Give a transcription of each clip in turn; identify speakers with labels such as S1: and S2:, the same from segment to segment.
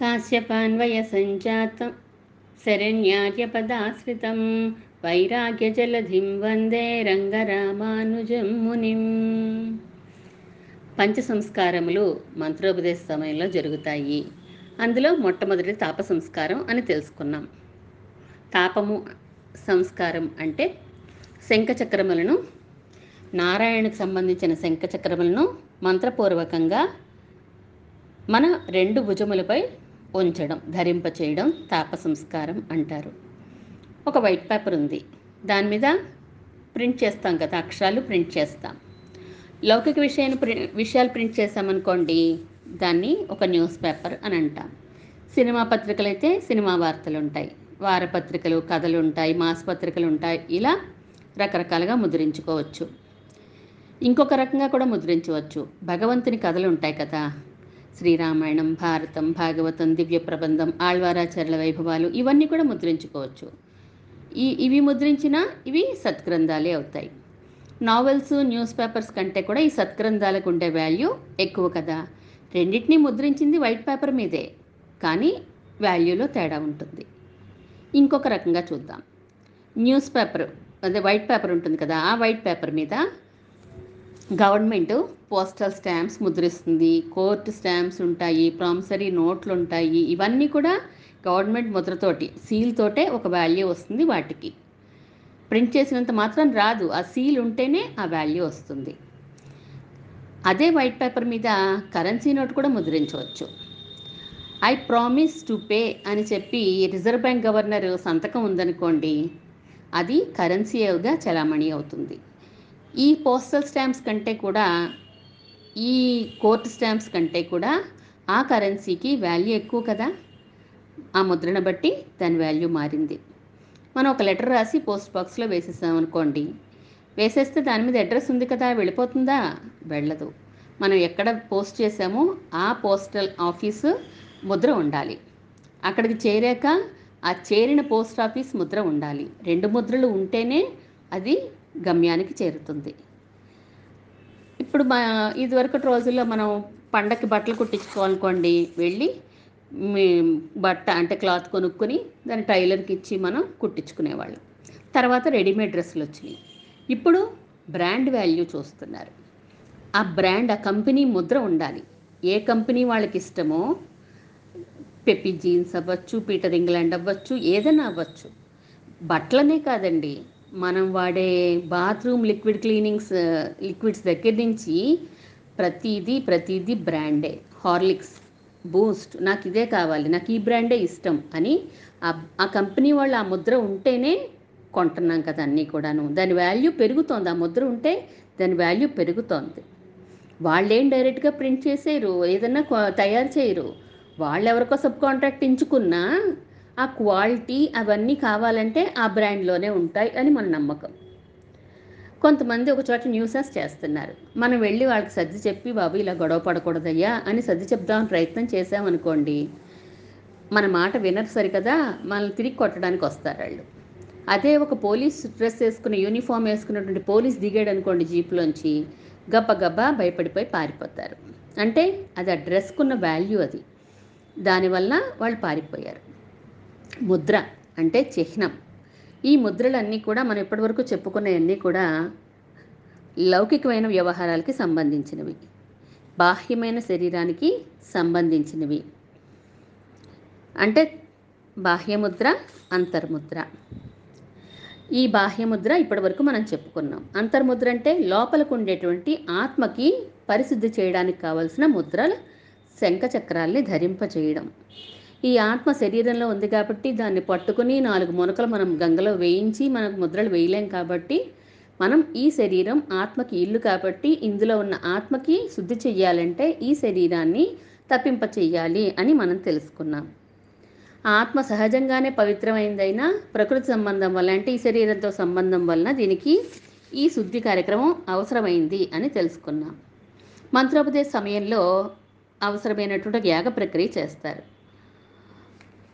S1: काश्यपान्वयसञ्जातं వైరాగ్య జలధిం వందే రంగరామానుజం మునిం పంచ సంస్కారములు మంత్రోపదేశ సమయంలో జరుగుతాయి. అందులో మొట్టమొదటి తాప సంస్కారం అని తెలుసుకున్నాం. తాపము సంస్కారం అంటే శంఖచక్రములను నారాయణకు సంబంధించిన శంఖచక్రములను మంత్రపూర్వకంగా మన రెండు భుజములపై ఉంచడం ధరింప చేయడం తాప సంస్కారం అంటారు. ఒక వైట్ పేపర్ ఉంది. దాని మీద ప్రింట్ చేస్తాం కదా అక్షరాలు ప్రింట్ చేస్తాం. లౌకిక విషయాన్ని ప్రి విషయాలు ప్రింట్ చేసామనుకోండి దాన్ని ఒక న్యూస్ పేపర్ అని అంటాం. సినిమా పత్రికలు అయితే సినిమా వార్తలు ఉంటాయి వారపత్రికలు కథలు ఉంటాయి మాసపత్రికలు ఉంటాయి ఇలా రకరకాలుగా ముద్రించుకోవచ్చు. ఇంకొక రకంగా కూడా ముద్రించవచ్చు. భగవంతుని కథలు ఉంటాయి కదా శ్రీరామాయణం భారతం భాగవతం దివ్య ప్రబంధం ఆళ్వారాచర్ల వైభవాలు ఇవన్నీ కూడా ముద్రించుకోవచ్చు. ఈ ఇవి ముద్రించిన ఇవి సత్గ్రంథాలే అవుతాయి. నావెల్స్ న్యూస్ పేపర్స్ కంటే కూడా ఈ సత్గ్రంథాలకు ఉండే వాల్యూ ఎక్కువ కదా. రెండింటినీ ముద్రించింది వైట్ పేపర్ మీదే కానీ వాల్యూలో తేడా ఉంటుంది. ఇంకొక రకంగా చూద్దాం. న్యూస్ పేపర్ అదే వైట్ పేపర్ ఉంటుంది కదా ఆ వైట్ పేపర్ మీద గవర్నమెంట్ పోస్టల్ స్టాంప్స్ ముద్రిస్తుంది. కోర్టు స్టాంప్స్ ఉంటాయి ప్రామిసరీ నోట్లు ఉంటాయి ఇవన్నీ కూడా గవర్నమెంట్ ముద్రతోటి సీల్ తోటే ఒక వాల్యూ వస్తుంది వాటికి. ప్రింట్ చేసినంత మాత్రం రాదు. ఆ సీల్ ఉంటేనే ఆ వాల్యూ వస్తుంది. అదే వైట్ పేపర్ మీద కరెన్సీ నోట్ కూడా ముద్రించవచ్చు. ఐ ప్రామిస్ టు పే అని చెప్పి రిజర్వ్ బ్యాంక్ గవర్నర్ సంతకం ఉందనుకోండి అది కరెన్సీగా చలామణి అవుతుంది. ఈ పోస్టల్ స్టాంప్స్ కంటే కూడా ఈ కోర్ట్ స్టాంప్స్ కంటే కూడా ఆ కరెన్సీకి వాల్యూ ఎక్కువ కదా? ఆ ముద్రణ బట్టి దాని వాల్యూ మారింది. మనం ఒక లెటర్ రాసి పోస్ట్ బాక్స్లో వేసేసాం అనుకోండి. వేసేస్తే దాని మీద అడ్రస్ ఉంది కదా? వెళ్ళిపోతుందా? వెళ్ళదు. మనం ఎక్కడ పోస్ట్ చేసామో ఆ పోస్టల్ ఆఫీసు ముద్ర ఉండాలి. అక్కడికి చేరాక ఆ చేరిన పోస్ట్ ఆఫీస్ ముద్ర ఉండాలి. రెండు ముద్రలు ఉంటేనే అది గమ్యానికి చేరుతుంది. ఇప్పుడు మా ఇదివరకటి రోజుల్లో మనం పండక్కి బట్టలు కుట్టించుకోవాలనుకోండి వెళ్ళి మీ బట్ట అంటే క్లాత్ కొనుక్కొని దాన్ని టైలర్కి ఇచ్చి మనం కుట్టించుకునేవాళ్ళం. తర్వాత రెడీమేడ్ డ్రెస్సులు వచ్చినాయి. ఇప్పుడు బ్రాండ్ వాల్యూ చూస్తున్నారు. ఆ బ్రాండ్ ఆ కంపెనీ ముద్ర ఉండాలి. ఏ కంపెనీ వాళ్ళకి ఇష్టమో పెప్పి జీన్స్ అవ్వచ్చు పీటర్ ఇంగ్లాండ్ అవ్వచ్చు ఏదైనా అవ్వచ్చు. బట్టలనే కాదండి. మనం వాడే బాత్రూమ్ లిక్విడ్ క్లీనింగ్స్ లిక్విడ్స్ దగ్గర నుంచి ప్రతిదీ ప్రతిదీ బ్రాండే. హార్లిక్స్ బూస్ట్ నాకు ఇదే కావాలి నాకు ఈ బ్రాండే ఇష్టం అని ఆ కంపెనీ వాళ్ళు ఆ ముద్ర ఉంటేనే కొంటున్నాం కదా అన్నీ కూడాను. దాని వాల్యూ పెరుగుతోంది ఆ ముద్ర ఉంటే దాని వాల్యూ పెరుగుతోంది. వాళ్ళేం డైరెక్ట్గా ప్రింట్ చేసేయరు ఏదన్నా తయారు చేయరు. వాళ్ళు ఎవరికో సబ్ కాంట్రాక్ట్ ఎంచుకున్నా ఆ క్వాలిటీ అవన్నీ కావాలంటే ఆ బ్రాండ్లోనే ఉంటాయి అని మన నమ్మకం. కొంతమంది ఒక చోట న్యూసెస్ చేస్తున్నారు. మనం వెళ్ళి వాళ్ళకి సర్ది చెప్పి బాబు ఇలా గొడవ పడకూడదయ్యా అని సర్ది చెప్దామని ప్రయత్నం చేసామనుకోండి మన మాట వినరు సరికదా మనల్ని తిరిగి కొట్టడానికి వస్తారు వాళ్ళు. అదే ఒక పోలీస్ డ్రెస్ వేసుకుని యూనిఫామ్ వేసుకున్నటువంటి పోలీస్ దిగాడు అనుకోండి జీప్లోంచి గబ్బ గబ్బా భయపడిపోయి పారిపోతారు. అంటే అది ఆ డ్రెస్కున్న వాల్యూ అది. దానివల్ల వాళ్ళు పారిపోయారు. ముద్ర అంటే చిహ్నం. ఈ ముద్రలన్నీ కూడా మనం ఇప్పటివరకు చెప్పుకున్నవన్నీ కూడా లౌకికమైన వ్యవహారాలకి సంబంధించినవి. బాహ్యమైన శరీరానికి సంబంధించినవి. అంటే బాహ్యముద్ర అంతర్ముద్ర. ఈ బాహ్యముద్ర ఇప్పటివరకు మనం చెప్పుకున్నాం. అంతర్ముద్ర అంటే లోపలకు ఉండేటువంటి ఆత్మకి పరిశుద్ధి చేయడానికి కావలసిన ముద్రలు శంఖ చక్రాల్ని ధరింపచేయడం ఈ ఆత్మ శరీరంలో ఉంది కాబట్టి దాన్ని పట్టుకుని నాలుగు మునకలు మనం గంగలో వేయించి మనకు ముద్రలు వేయలేం కాబట్టి మనం ఈ శరీరం ఆత్మకి ఇల్లు కాబట్టి ఇందులో ఉన్న ఆత్మకి శుద్ధి చెయ్యాలంటే ఈ శరీరాన్ని తప్పింప చెయ్యాలి అని మనం తెలుసుకున్నాం. ఆత్మ సహజంగానే పవిత్రమైందైనా ప్రకృతి సంబంధం వల్ల అంటే ఈ శరీరంతో సంబంధం వలన దీనికి ఈ శుద్ధి కార్యక్రమం అవసరమైంది అని తెలుసుకున్నాం. మంత్రోపదేశ సమయంలో అవసరమైనటువంటి యాగ ప్రక్రియ చేస్తారు.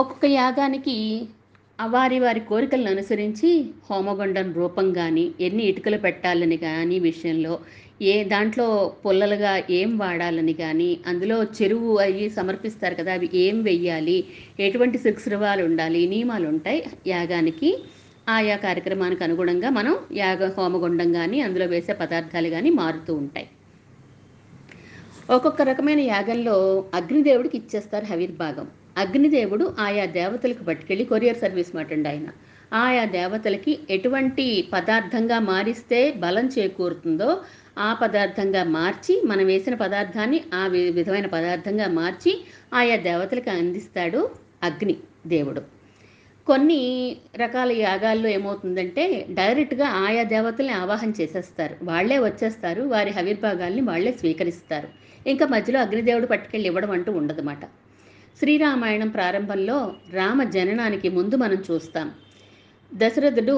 S1: ఒక్కొక్క యాగానికి వారి వారి కోరికలను అనుసరించి హోమగుండం రూపం కానీ ఎన్ని ఇటుకలు పెట్టాలని కానీ విషయంలో ఏ దాంట్లో పుల్లలుగా ఏం వాడాలని కానీ అందులో చెరువు అవి సమర్పిస్తారు కదా అవి ఏం వెయ్యాలి ఎటువంటి శిక్షరువాలు ఉండాలి నియమాలు ఉంటాయి. యాగానికి ఆయా కార్యక్రమానికి అనుగుణంగా మనం యాగ హోమగుండం కానీ అందులో వేసే పదార్థాలు కానీ మారుతూ ఉంటాయి. ఒక్కొక్క రకమైన యాగంలో అగ్నిదేవుడికి ఇచ్చేస్తారు హవిర్భాగం. అగ్నిదేవుడు ఆయా దేవతలకు పట్టుకెళ్ళి కొరియర్ సర్వీస్ మాటండి ఆయన. ఆయా దేవతలకి ఎటువంటి పదార్థంగా మారిస్తే బలం చేకూరుతుందో ఆ పదార్థంగా మార్చి మనం వేసిన పదార్థాన్ని ఆ విధమైన పదార్థంగా మార్చి ఆయా దేవతలకు అందిస్తాడు అగ్ని దేవుడు కొన్ని రకాల యాగాల్లో ఏమవుతుందంటే డైరెక్ట్గా ఆయా దేవతల్ని ఆవాహన చేసేస్తారు. వాళ్ళే వచ్చేస్తారు వారి హవిర్భాగాల్ని వాళ్ళే స్వీకరిస్తారు. ఇంకా మధ్యలో అగ్నిదేవుడు పట్టుకెళ్ళి ఇవ్వడం అంటూ ఉండదన్నమాట. శ్రీరామాయణం ప్రారంభంలో రామ జననానికి ముందు మనం చూస్తాం. దశరథుడు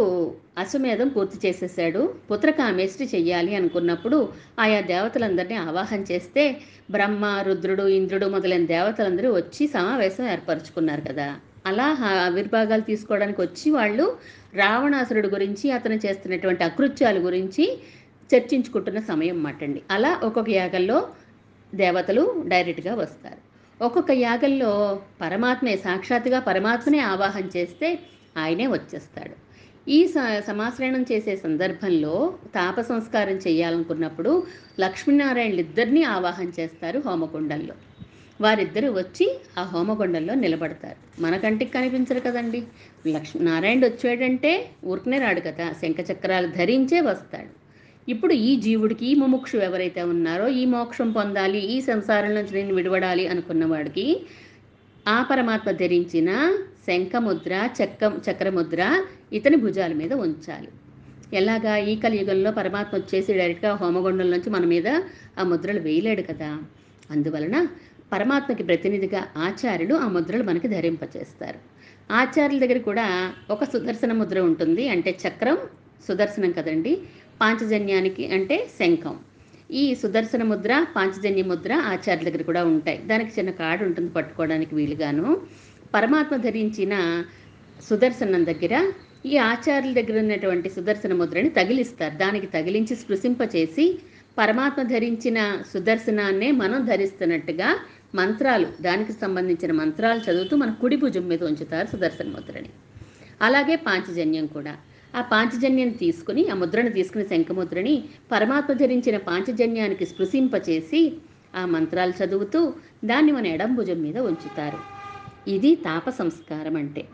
S1: అశ్వమేధం పూర్తి చేసేసాడు పుత్రకామేష్టి చెయ్యాలి అనుకున్నప్పుడు ఆయా దేవతలందరినీ ఆవాహన చేస్తే బ్రహ్మ రుద్రుడు ఇంద్రుడు మొదలైన దేవతలందరూ వచ్చి సమావేశం ఏర్పరచుకున్నారు కదా. అలా ఆ ఆవిర్భాగాలు తీసుకోవడానికి వచ్చి వాళ్ళు రావణాసురుడు గురించి అతను చేస్తున్నటువంటి అకృత్యాల గురించి చర్చించుకుంటున్న సమయం మాటండి అలా ఒక్కొక్క యాగల్లో దేవతలు డైరెక్ట్గా వస్తారు. ఒక్కొక్క యాగంలో పరమాత్మే సాక్షాత్తుగా పరమాత్మనే ఆవాహన చేస్తే ఆయనే వచ్చేస్తాడు. ఈ స సమాశ్రయణం చేసే సందర్భంలో తాప సంస్కారం చేయాలనుకున్నప్పుడు లక్ష్మీనారాయణలు ఇద్దరినీ ఆవాహన చేస్తారు హోమకుండంలో వారిద్దరూ వచ్చి ఆ హోమగుండంలో నిలబడతారు. మన కంటికి కనిపించరు కదండి. లక్ష్మీ నారాయణుడు వచ్చాడంటే ఊరికనే రాడు కదా శంఖచక్రాలు ధరించే వస్తాడు. ఇప్పుడు ఈ జీవుడికి ఈ ముముక్షు ఎవరైతే ఉన్నారో ఈ మోక్షం పొందాలి ఈ సంసారం నుంచి నేను విడవడాలి అనుకున్న వాడికి ఆ పరమాత్మ ధరించిన శంఖముద్ర చక్క చక్రముద్ర ఇతని భుజాల మీద ఉంచాలి. ఎలాగా? ఈ కలియుగంలో పరమాత్మ వచ్చేసి డైరెక్ట్గా హోమగుండం నుంచి మన మీద ఆ ముద్రలు వేయలేడు కదా. అందువలన పరమాత్మకి ప్రతినిధిగా ఆచార్యులు ఆ ముద్రలు మనకి ధరింపచేస్తారు. ఆచార్యుల దగ్గర కూడా ఒక సుదర్శన ముద్ర ఉంటుంది. అంటే చక్రం సుదర్శనం కదండి. పాంచజన్యానికి అంటే శంఖం. ఈ సుదర్శన ముద్ర పాంచజన్య ముద్ర ఆచార్యుల దగ్గర కూడా ఉంటాయి. దానికి చిన్న కార్డు ఉంటుంది పట్టుకోవడానికి వీలుగాను. పరమాత్మ ధరించిన సుదర్శనం దగ్గర ఈ ఆచార్యుల దగ్గర ఉన్నటువంటి సుదర్శన ముద్రని తగిలిస్తారు. దానికి తగిలించి స్పృశింపచేసి పరమాత్మ ధరించిన సుదర్శనాన్నే మనం ధరిస్తున్నట్టుగా మంత్రాలు దానికి సంబంధించిన మంత్రాలు చదువుతూ మన కుడి భుజం మీద ఉంచుతారు సుదర్శన ముద్రని. అలాగే పాంచజన్యం కూడా. ఆ పాంచజన్యను తీసుకుని ఆ ముద్రను తీసుకుని శంఖముద్రని పరమాత్మ ధరించిన పాంచజన్యానికి స్పృశింపచేసి ఆ మంత్రాలు చదువుతూ దాన్ని మన ఎడం భుజం మీద ఉంచుతారు. ఇది తాప సంస్కారం అంటే.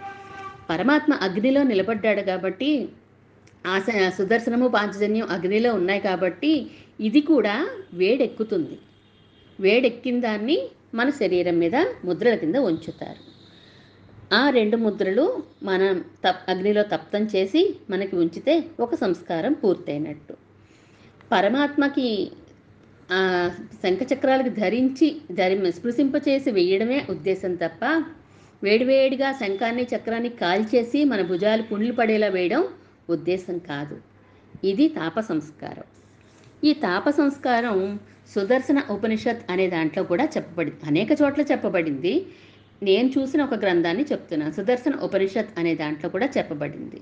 S1: పరమాత్మ అగ్నిలో నిలబడ్డాడు కాబట్టి ఆ సుదర్శనము పాంచజన్యం అగ్నిలో ఉన్నాయి కాబట్టి ఇది కూడా వేడెక్కుతుంది. వేడెక్కిన దాన్ని మన శరీరం మీద ముద్రల కింద ఉంచుతారు. ఆ రెండు ముద్రలు మనం తప్ అగ్నిలో తప్తం చేసి మనకి ఉంచితే ఒక సంస్కారం పూర్తయినట్టు. పరమాత్మకి ఆ శంఖచక్రాలకు ధరించి ధరి స్పృశింపచేసి వేయడమే ఉద్దేశం తప్ప వేడివేడిగా శంఖాన్ని చక్రాన్ని కాల్చేసి మన భుజాలు పుండ్లు పడేలా వేయడం ఉద్దేశం కాదు. ఇది తాప సంస్కారం. ఈ తాప సంస్కారం సుదర్శన ఉపనిషత్ అనే దాంట్లో కూడా చెప్పబడింది అనేక చోట్ల చెప్పబడింది. నేను చూసిన ఒక గ్రంథాన్ని చెప్తున్నాను సుదర్శన ఉపనిషత్ అనే దాంట్లో కూడా చెప్పబడింది.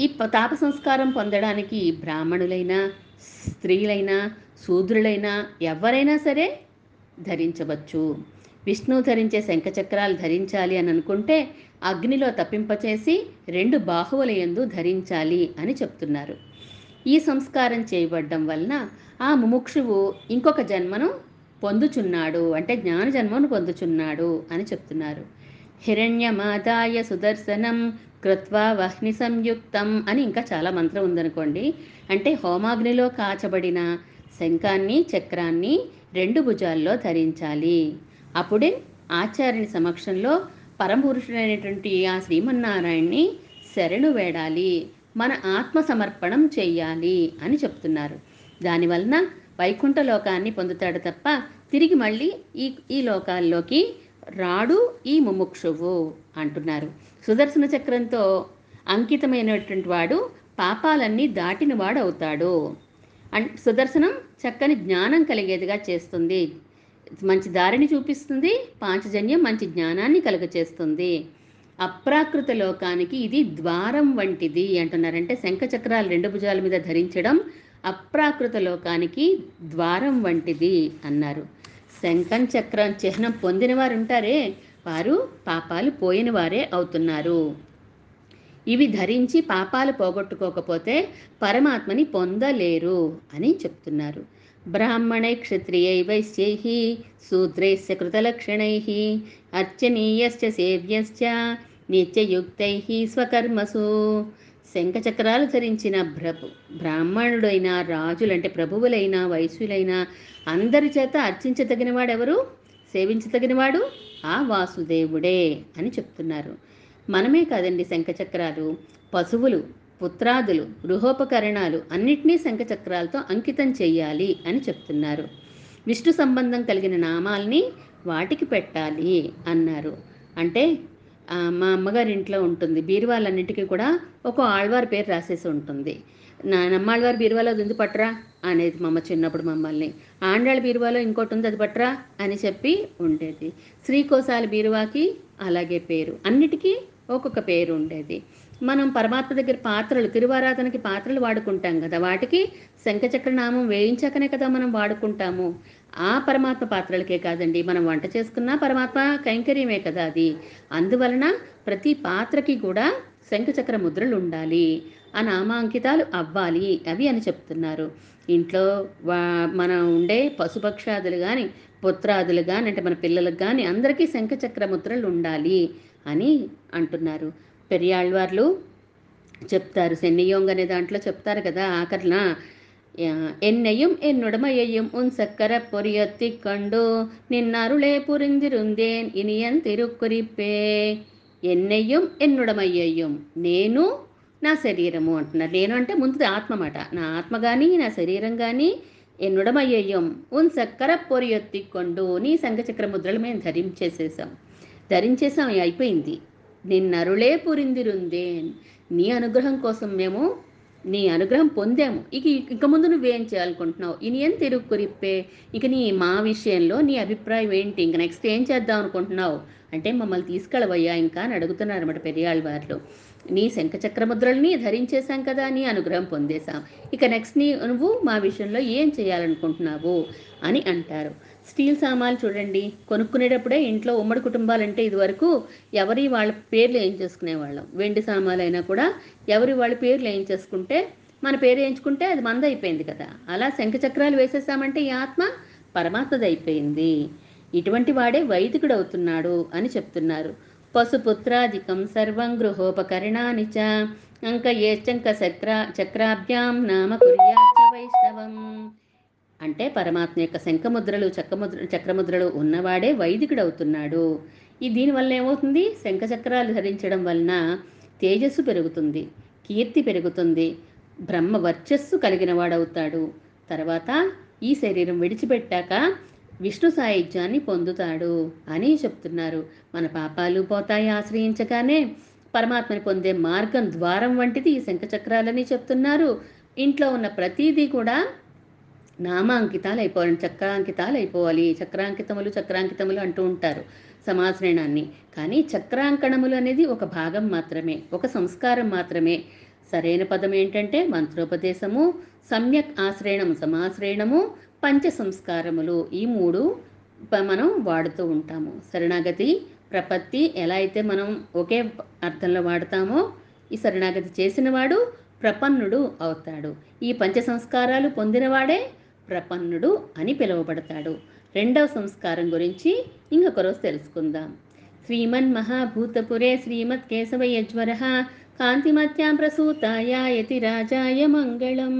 S1: ఈ ప- తాప సంస్కారం పొందడానికి బ్రాహ్మణులైనా స్త్రీలైనా శూద్రులైనా ఎవరైనా సరే ధరించవచ్చు. విష్ణు ధరించే శంఖచక్రాలు ధరించాలి అని అనుకుంటే అగ్నిలో తప్పింపచేసి రెండు బాహువుల యందు ధరించాలి అని చెప్తున్నారు. ఈ సంస్కారం చేయబడ్డం వలన ఆ ముముక్షువు ఇంకొక జన్మను పొందుచున్నాడు అంటే జ్ఞాన జన్మను పొందుచున్నాడు అని చెప్తున్నారు. హిరణ్యమాదాయ సుదర్శనం కృత్వా వహ్ని సంయుక్తం అని ఇంకా చాలా మంత్రం ఉందనుకోండి. అంటే హోమాగ్నిలో కాచబడిన శంఖాన్ని చక్రాన్ని రెండు భుజాల్లో ధరించాలి. అప్పుడే ఆచార్యుని సమక్షంలో పరమపురుషుడైనటువంటి ఆ శ్రీమన్నారాయణ్ణి శరణు వేడాలి. మన ఆత్మ సమర్పణం చేయాలి అని చెప్తున్నారు. దానివలన వైకుంఠ లోకాన్ని పొందుతాడు తప్ప తిరిగి మళ్ళీ ఈ ఈ లోకాల్లోకి రాడు ఈ ముముక్షువు అంటున్నారు. సుదర్శన చక్రంతో అంకితమైనటువంటి వాడు పాపాలన్నీ దాటిన వాడు అవుతాడు అండ్ సుదర్శనం చక్కని జ్ఞానం కలిగేదిగా చేస్తుంది. మంచి దారిని చూపిస్తుంది. పాంచజన్యం మంచి జ్ఞానాన్ని కలుగచేస్తుంది. అప్రాకృత లోకానికి ఇది ద్వారం వంటిది అంటున్నారంటే శంఖచక్రాలు రెండు భుజాల మీద ధరించడం అప్రాకృత లోకానికి ద్వారం వంటిది అన్నారు. శంఖం చక్రం చిహ్నం పొందిన వారు ఉంటారే వారు పాపాలు పోయిన వారే అవుతున్నారు. ఇవి ధరించి పాపాలు పోగొట్టుకోకపోతే పరమాత్మని పొందలేరు అని చెప్తున్నారు. బ్రాహ్మణై క్షత్రియై వైశ్యై శూద్రైస్య కృతలక్షణై అర్చనీయశ్చ సేవ్యశ్చ నిత్యయుక్తై స్వకర్మసు. శంఖచక్రాలు ధరించిన ప్రభు బ్రాహ్మణుడైన రాజులంటే ప్రభువులైన వైశ్యులైన అందరి చేత అర్చించదగినవాడెవరు? సేవించదగినవాడు ఆ వాసుదేవుడే అని చెప్తున్నారు. మనమే కాదండి శంఖచక్రాలు. పశువులు పుత్రాదులు గృహోపకరణాలు అన్నిటినీ శంఖచక్రాలతో అంకితం చేయాలి అని చెప్తున్నారు. విష్ణు సంబంధం కలిగిన నామాల్ని వాటికి పెట్టాలి అన్నారు. అంటే మా అమ్మగారి ఇంట్లో ఉంటుంది. బీరువాలన్నిటికీ కూడా ఒక ఆళ్వారి పేరు రాసేసి ఉంటుంది. నా నమ్మాళ్ళవారి బీరువాలో అది ఉంది పట్రా అనేది మా అమ్మ చిన్నప్పుడు మమ్మల్ని. ఆండాళ్ళ బీరువాలో ఇంకోటి ఉంది అది పట్రా అని చెప్పి ఉండేది. శ్రీకోశాల బీరువాకి అలాగే పేరు. అన్నిటికీ ఒక్కొక్క పేరు ఉండేది మనం పరమాత్మ దగ్గర పాత్రలు తిరువారాధనకి పాత్రలు వాడుకుంటాం కదా వాటికి శంఖచక్ర నామం వేయించాకనే కదా మనం వాడుకుంటాము. ఆ పరమాత్మ పాత్రలకే కాదండి మనం వంట చేసుకున్నా పరమాత్మ కైంకర్యమే కదా అది. అందువలన ప్రతి పాత్రకి కూడా శంఖచక్ర ముద్రలు ఉండాలి ఆ నామాంకితాలు అవ్వాలి అవి అని చెప్తున్నారు. ఇంట్లో వా మనం ఉండే పశుపక్షాదులు కానీ పుత్రాదులు కానీ అంటే మన పిల్లలకు కానీ అందరికీ శంఖచక్ర ముద్రలు ఉండాలి అని అంటున్నారు. పెరియాళ్ళవార్లు చెప్తారు సెన్నియోంగ్ అనే దాంట్లో చెప్తారు కదా ఆఖరిన ఎన్నెయ్యం ఎన్నుడమయ్యం ఉన్ సక్కర పొరియొత్తి కండు నిన్నరులే పురిందిరుందేన్ ఇనియన్ తిరుక్కురిప్పే. ఎన్నెయ్యం ఎన్నుడమయ్యయ్యం నేను నా శరీరము అంటున్నారు. నేను అంటే ముందు ఆత్మ మాట నా ఆత్మ కానీ నా శరీరం కానీ ఎన్నుడమయ్యయ్యం ఉన్ సక్కర పొరియొత్తి నీ సంఘచక్ర ముద్రలు మేము ధరించేసేసాం ధరించేసాం అయిపోయింది? నిన్నరులే పురిందిరుందేన్. నీ అనుగ్రహం కోసం మేము నీ అనుగ్రహం పొందాము. ఇక ఇక ముందు నువ్వేం చేయాలనుకుంటున్నావు? ఇని ఏం తిరుగుకురిప్పే ఇక నీ మా విషయంలో నీ అభిప్రాయం ఏంటి? ఇంక నెక్స్ట్ ఏం చేద్దాం అనుకుంటున్నావు? అంటే మమ్మల్ని తీసుకెళ్ళవయ్యా ఇంకా అని అడుగుతున్నారు అనమాట పెరియాళ్ళ వారిలో. నీ శంఖచక్ర ముద్రల్ని ధరించేశాం కదా నీ అనుగ్రహం పొందేశాం. ఇక నెక్స్ట్ నీ నువ్వు మా విషయంలో ఏం చేయాలనుకుంటున్నావు అని అంటారు. స్టీల్ సామాన్లు చూడండి. కొనుక్కునేటప్పుడే ఇంట్లో ఉమ్మడి కుటుంబాలంటే ఇదివరకు ఎవరి వాళ్ళ పేర్లు ఏం చేసుకునేవాళ్ళం? వెండి సామాన్లు అయినా కూడా ఎవరి వాళ్ళ పేర్లు ఏం చేసుకుంటే మన పేరు వేయించుకుంటే అది మంద అయిపోయింది కదా. అలా శంఖచక్రాలు వేసేసామంటే ఈ ఆత్మ పరమాత్మది అయిపోయింది. ఇటువంటి వాడే వైదికుడు అవుతున్నాడు అని చెప్తున్నారు. పశుపుత్రాధికం సర్వం గృహోపకరణాని చ. అంక ఏ చంక చక్ర చక్రాభ్యాం నామ కుర్యాచ వైష్ణవం. అంటే పరమాత్మ యొక్క శంఖముద్రలు చక్రముద్ర చక్రముద్రలు ఉన్నవాడే వైదికుడు అవుతున్నాడు ఈ దీనివల్ల ఏమవుతుంది? శంఖచక్రాలు ధరించడం వలన తేజస్సు పెరుగుతుంది కీర్తి పెరుగుతుంది బ్రహ్మ వర్చస్సు కలిగిన వాడవుతాడు తర్వాత ఈ శరీరం విడిచిపెట్టాక విష్ణు సాయుధ్యాన్ని పొందుతాడు అని చెప్తున్నారు. మన పాపాలు పోతాయి ఆశ్రయించగానే పరమాత్మని పొందే మార్గం ద్వారం వంటిది ఈ శంఖచక్రాలని చెప్తున్నారు. ఇంట్లో ఉన్న ప్రతీదీ కూడా నామాంకితాలు అయిపోవాలి చక్రాంకితాలు అయిపోవాలి చక్రాంకితములు చక్రాంకితములు అంటూ ఉంటారు సమాశ్రయణాన్ని. కానీ చక్రాంకణములు అనేది ఒక భాగం మాత్రమే ఒక సంస్కారం మాత్రమే. సరైన పదం ఏంటంటే మంత్రోపదేశము సమ్యక్ ఆశ్రయణము సమాశ్రయణము పంచ సంస్కారములు ఈ మూడు మనం వాడుతూ ఉంటాము. శరణాగతి ప్రపత్తి ఎలా అయితే మనం ఒకే అర్థంలో వాడతామో ఈ శరణాగతి చేసినవాడు ప్రపన్నుడు అవుతాడు. ఈ పంచ సంస్కారాలు పొందినవాడే ప్రపన్నుడు అని పిలువబడతాడు. రెండవ సంస్కారం గురించి ఇంకొక రోజు తెలుసుకుందాం. శ్రీమన్ మహాభూతపురే శ్రీమత్ కేశవ యజ్వర కాంతిమత్యాం ప్రసూతాయ యతిరాజాయ మంగళం.